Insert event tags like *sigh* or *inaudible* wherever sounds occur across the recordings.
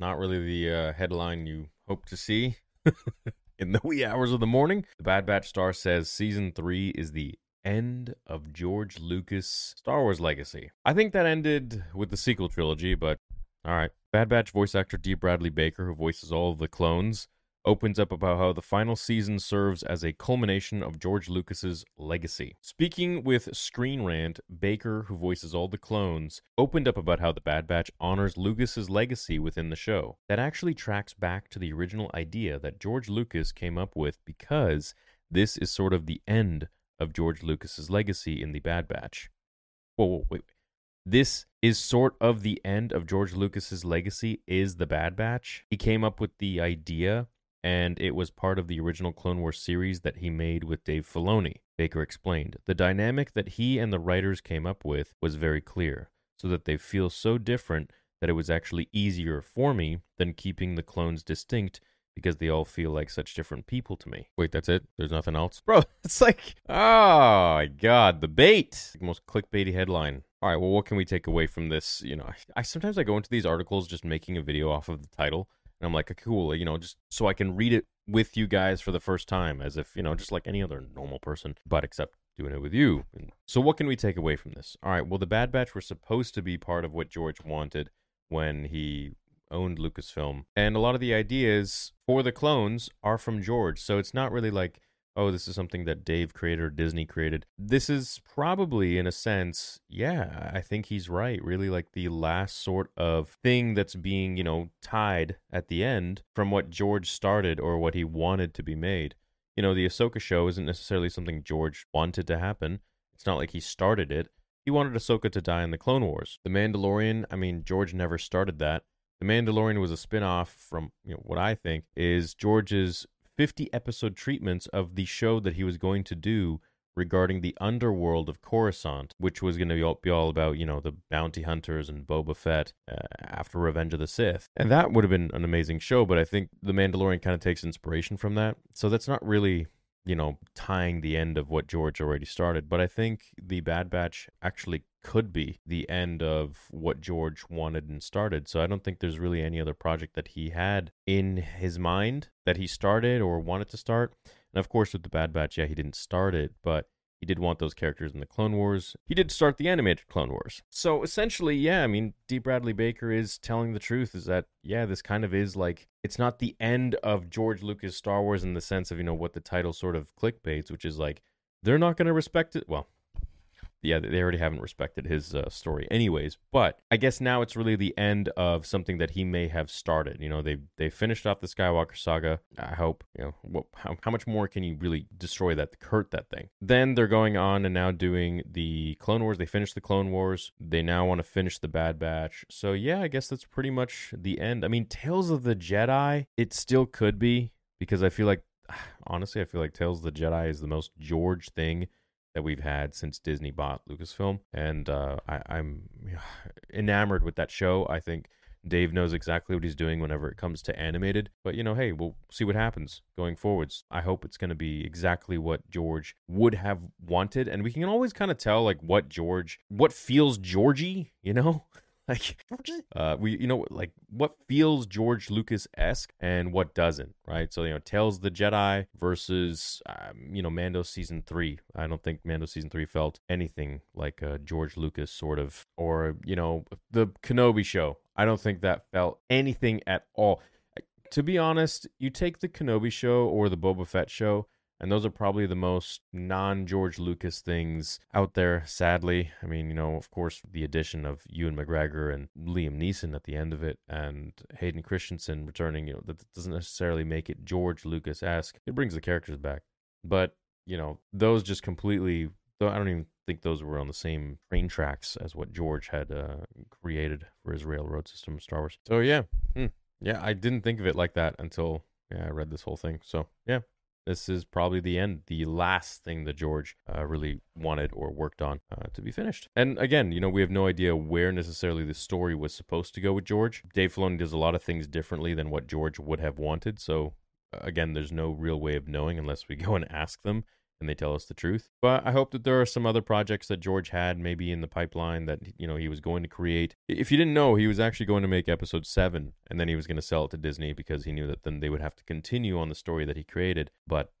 not really the uh, headline you hope to see *laughs* in the wee hours of the morning. The Bad Batch star says season three is the end of George Lucas' Star Wars legacy. I think that ended with the sequel trilogy, but all right. Bad Batch voice actor D. Bradley Baker, who voices all of the clones, opens up about how the final season serves as a culmination of George Lucas's legacy. Speaking with Screen Rant, Baker, who voices all the clones, opened up about how the Bad Batch honors Lucas's legacy within the show. That actually tracks back to the original idea that George Lucas came up with because this is sort of the end of George Lucas's legacy in the Bad Batch. Whoa, whoa, wait. This is sort of the end of George Lucas's legacy is the Bad Batch. He came up with the idea and it was part of the original Clone Wars series that he made with Dave Filoni. Baker explained, The dynamic that he and the writers came up with was very clear, so that they feel so different that it was actually easier for me than keeping the clones distinct because they all feel like such different people to me. Wait, that's it? There's nothing else? *laughs* Bro, it's like, oh my god, the bait. The most clickbaity headline. All right, well, what can we take away from this? You know, I, I sometimes I go into these articles just making a video off of the title and I'm like, cool, you know, just so I can read it with you guys for the first time, as if, you know, just like any other normal person, but except doing it with you. And so, what can we take away from this? All right, well, the Bad Batch were supposed to be part of what George wanted when he owned Lucasfilm. And a lot of the ideas for the clones are from George. So, it's not really like, oh, this is something that Dave created or Disney created. This is probably, in a sense, yeah, I think he's right. Really, like the last sort of thing that's being, you know, tied at the end from what George started or what he wanted to be made. You know, the Ahsoka show isn't necessarily something George wanted to happen. It's not like he started it. He wanted Ahsoka to die in the Clone Wars. The Mandalorian, I mean, George never started that. The Mandalorian was a spin-off from, you know, what I think is George's 50 episode treatments of the show that he was going to do regarding the underworld of Coruscant, which was going to be all, be all about, you know, the bounty hunters and Boba Fett uh, after Revenge of the Sith. And that would have been an amazing show, but I think The Mandalorian kind of takes inspiration from that. So that's not really you know, tying the end of what George already started. But I think the Bad Batch actually could be the end of what George wanted and started. So I don't think there's really any other project that he had in his mind that he started or wanted to start. And of course, with the Bad Batch, yeah, he didn't start it, but he did want those characters in the Clone Wars. He did start the animated Clone Wars. So essentially, yeah, I mean, D. Bradley Baker is telling the truth is that, yeah, this kind of is like, it's not the end of George Lucas Star Wars in the sense of, you know, what the title sort of clickbaits, which is like, they're not going to respect it. Well, yeah, they already haven't respected his uh, story, anyways. But I guess now it's really the end of something that he may have started. You know, they they finished off the Skywalker saga. I hope you know what, how how much more can you really destroy that, hurt that thing? Then they're going on and now doing the Clone Wars. They finished the Clone Wars. They now want to finish the Bad Batch. So yeah, I guess that's pretty much the end. I mean, Tales of the Jedi, it still could be because I feel like *sighs* honestly, I feel like Tales of the Jedi is the most George thing that we've had since Disney bought Lucasfilm, and uh, I, I'm *sighs* enamored with that show. I think Dave knows exactly what he's doing whenever it comes to animated. But you know, hey, we'll see what happens going forwards. I hope it's going to be exactly what George would have wanted, and we can always kind of tell like what George, what feels Georgie, you know. *laughs* Like, uh, we, you know, like what feels George Lucas esque and what doesn't, right? So, you know, Tales the Jedi versus, um, you know, Mando season three. I don't think Mando season three felt anything like a George Lucas sort of, or, you know, the Kenobi show. I don't think that felt anything at all. To be honest, you take the Kenobi show or the Boba Fett show, and those are probably the most non George Lucas things out there, sadly. I mean, you know, of course, the addition of Ewan McGregor and Liam Neeson at the end of it and Hayden Christensen returning, you know, that doesn't necessarily make it George Lucas esque. It brings the characters back. But, you know, those just completely, I don't even think those were on the same train tracks as what George had uh, created for his railroad system Star Wars. So, yeah. Hmm. Yeah, I didn't think of it like that until yeah, I read this whole thing. So, yeah, this is probably the end, the last thing that George uh, really wanted or worked on uh, to be finished. And again, you know, we have no idea where necessarily the story was supposed to go with George. Dave Filoni does a lot of things differently than what George would have wanted. So again, there's no real way of knowing unless we go and ask them and they tell us the truth. But I hope that there are some other projects that George had maybe in the pipeline that you know he was going to create. If you didn't know, he was actually going to make episode 7 and then he was going to sell it to Disney because he knew that then they would have to continue on the story that he created, but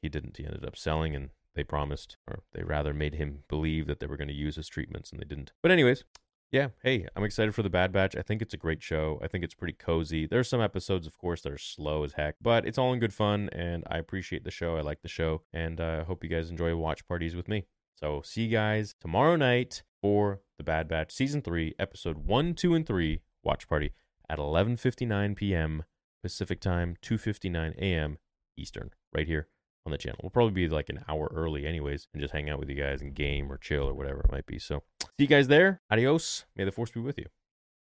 he didn't. He ended up selling and they promised or they rather made him believe that they were going to use his treatments and they didn't. But anyways, yeah, hey, I'm excited for the Bad Batch. I think it's a great show. I think it's pretty cozy. There's some episodes, of course, that are slow as heck, but it's all in good fun, and I appreciate the show. I like the show, and I uh, hope you guys enjoy watch parties with me. So, see you guys tomorrow night for the Bad Batch Season 3, Episode 1, 2, and 3 watch party at 11.59 p.m. Pacific Time, 2.59 a.m. Eastern, right here on the channel. We'll probably be like an hour early, anyways, and just hang out with you guys and game or chill or whatever it might be. So, see you guys there. Adios. May the force be with you.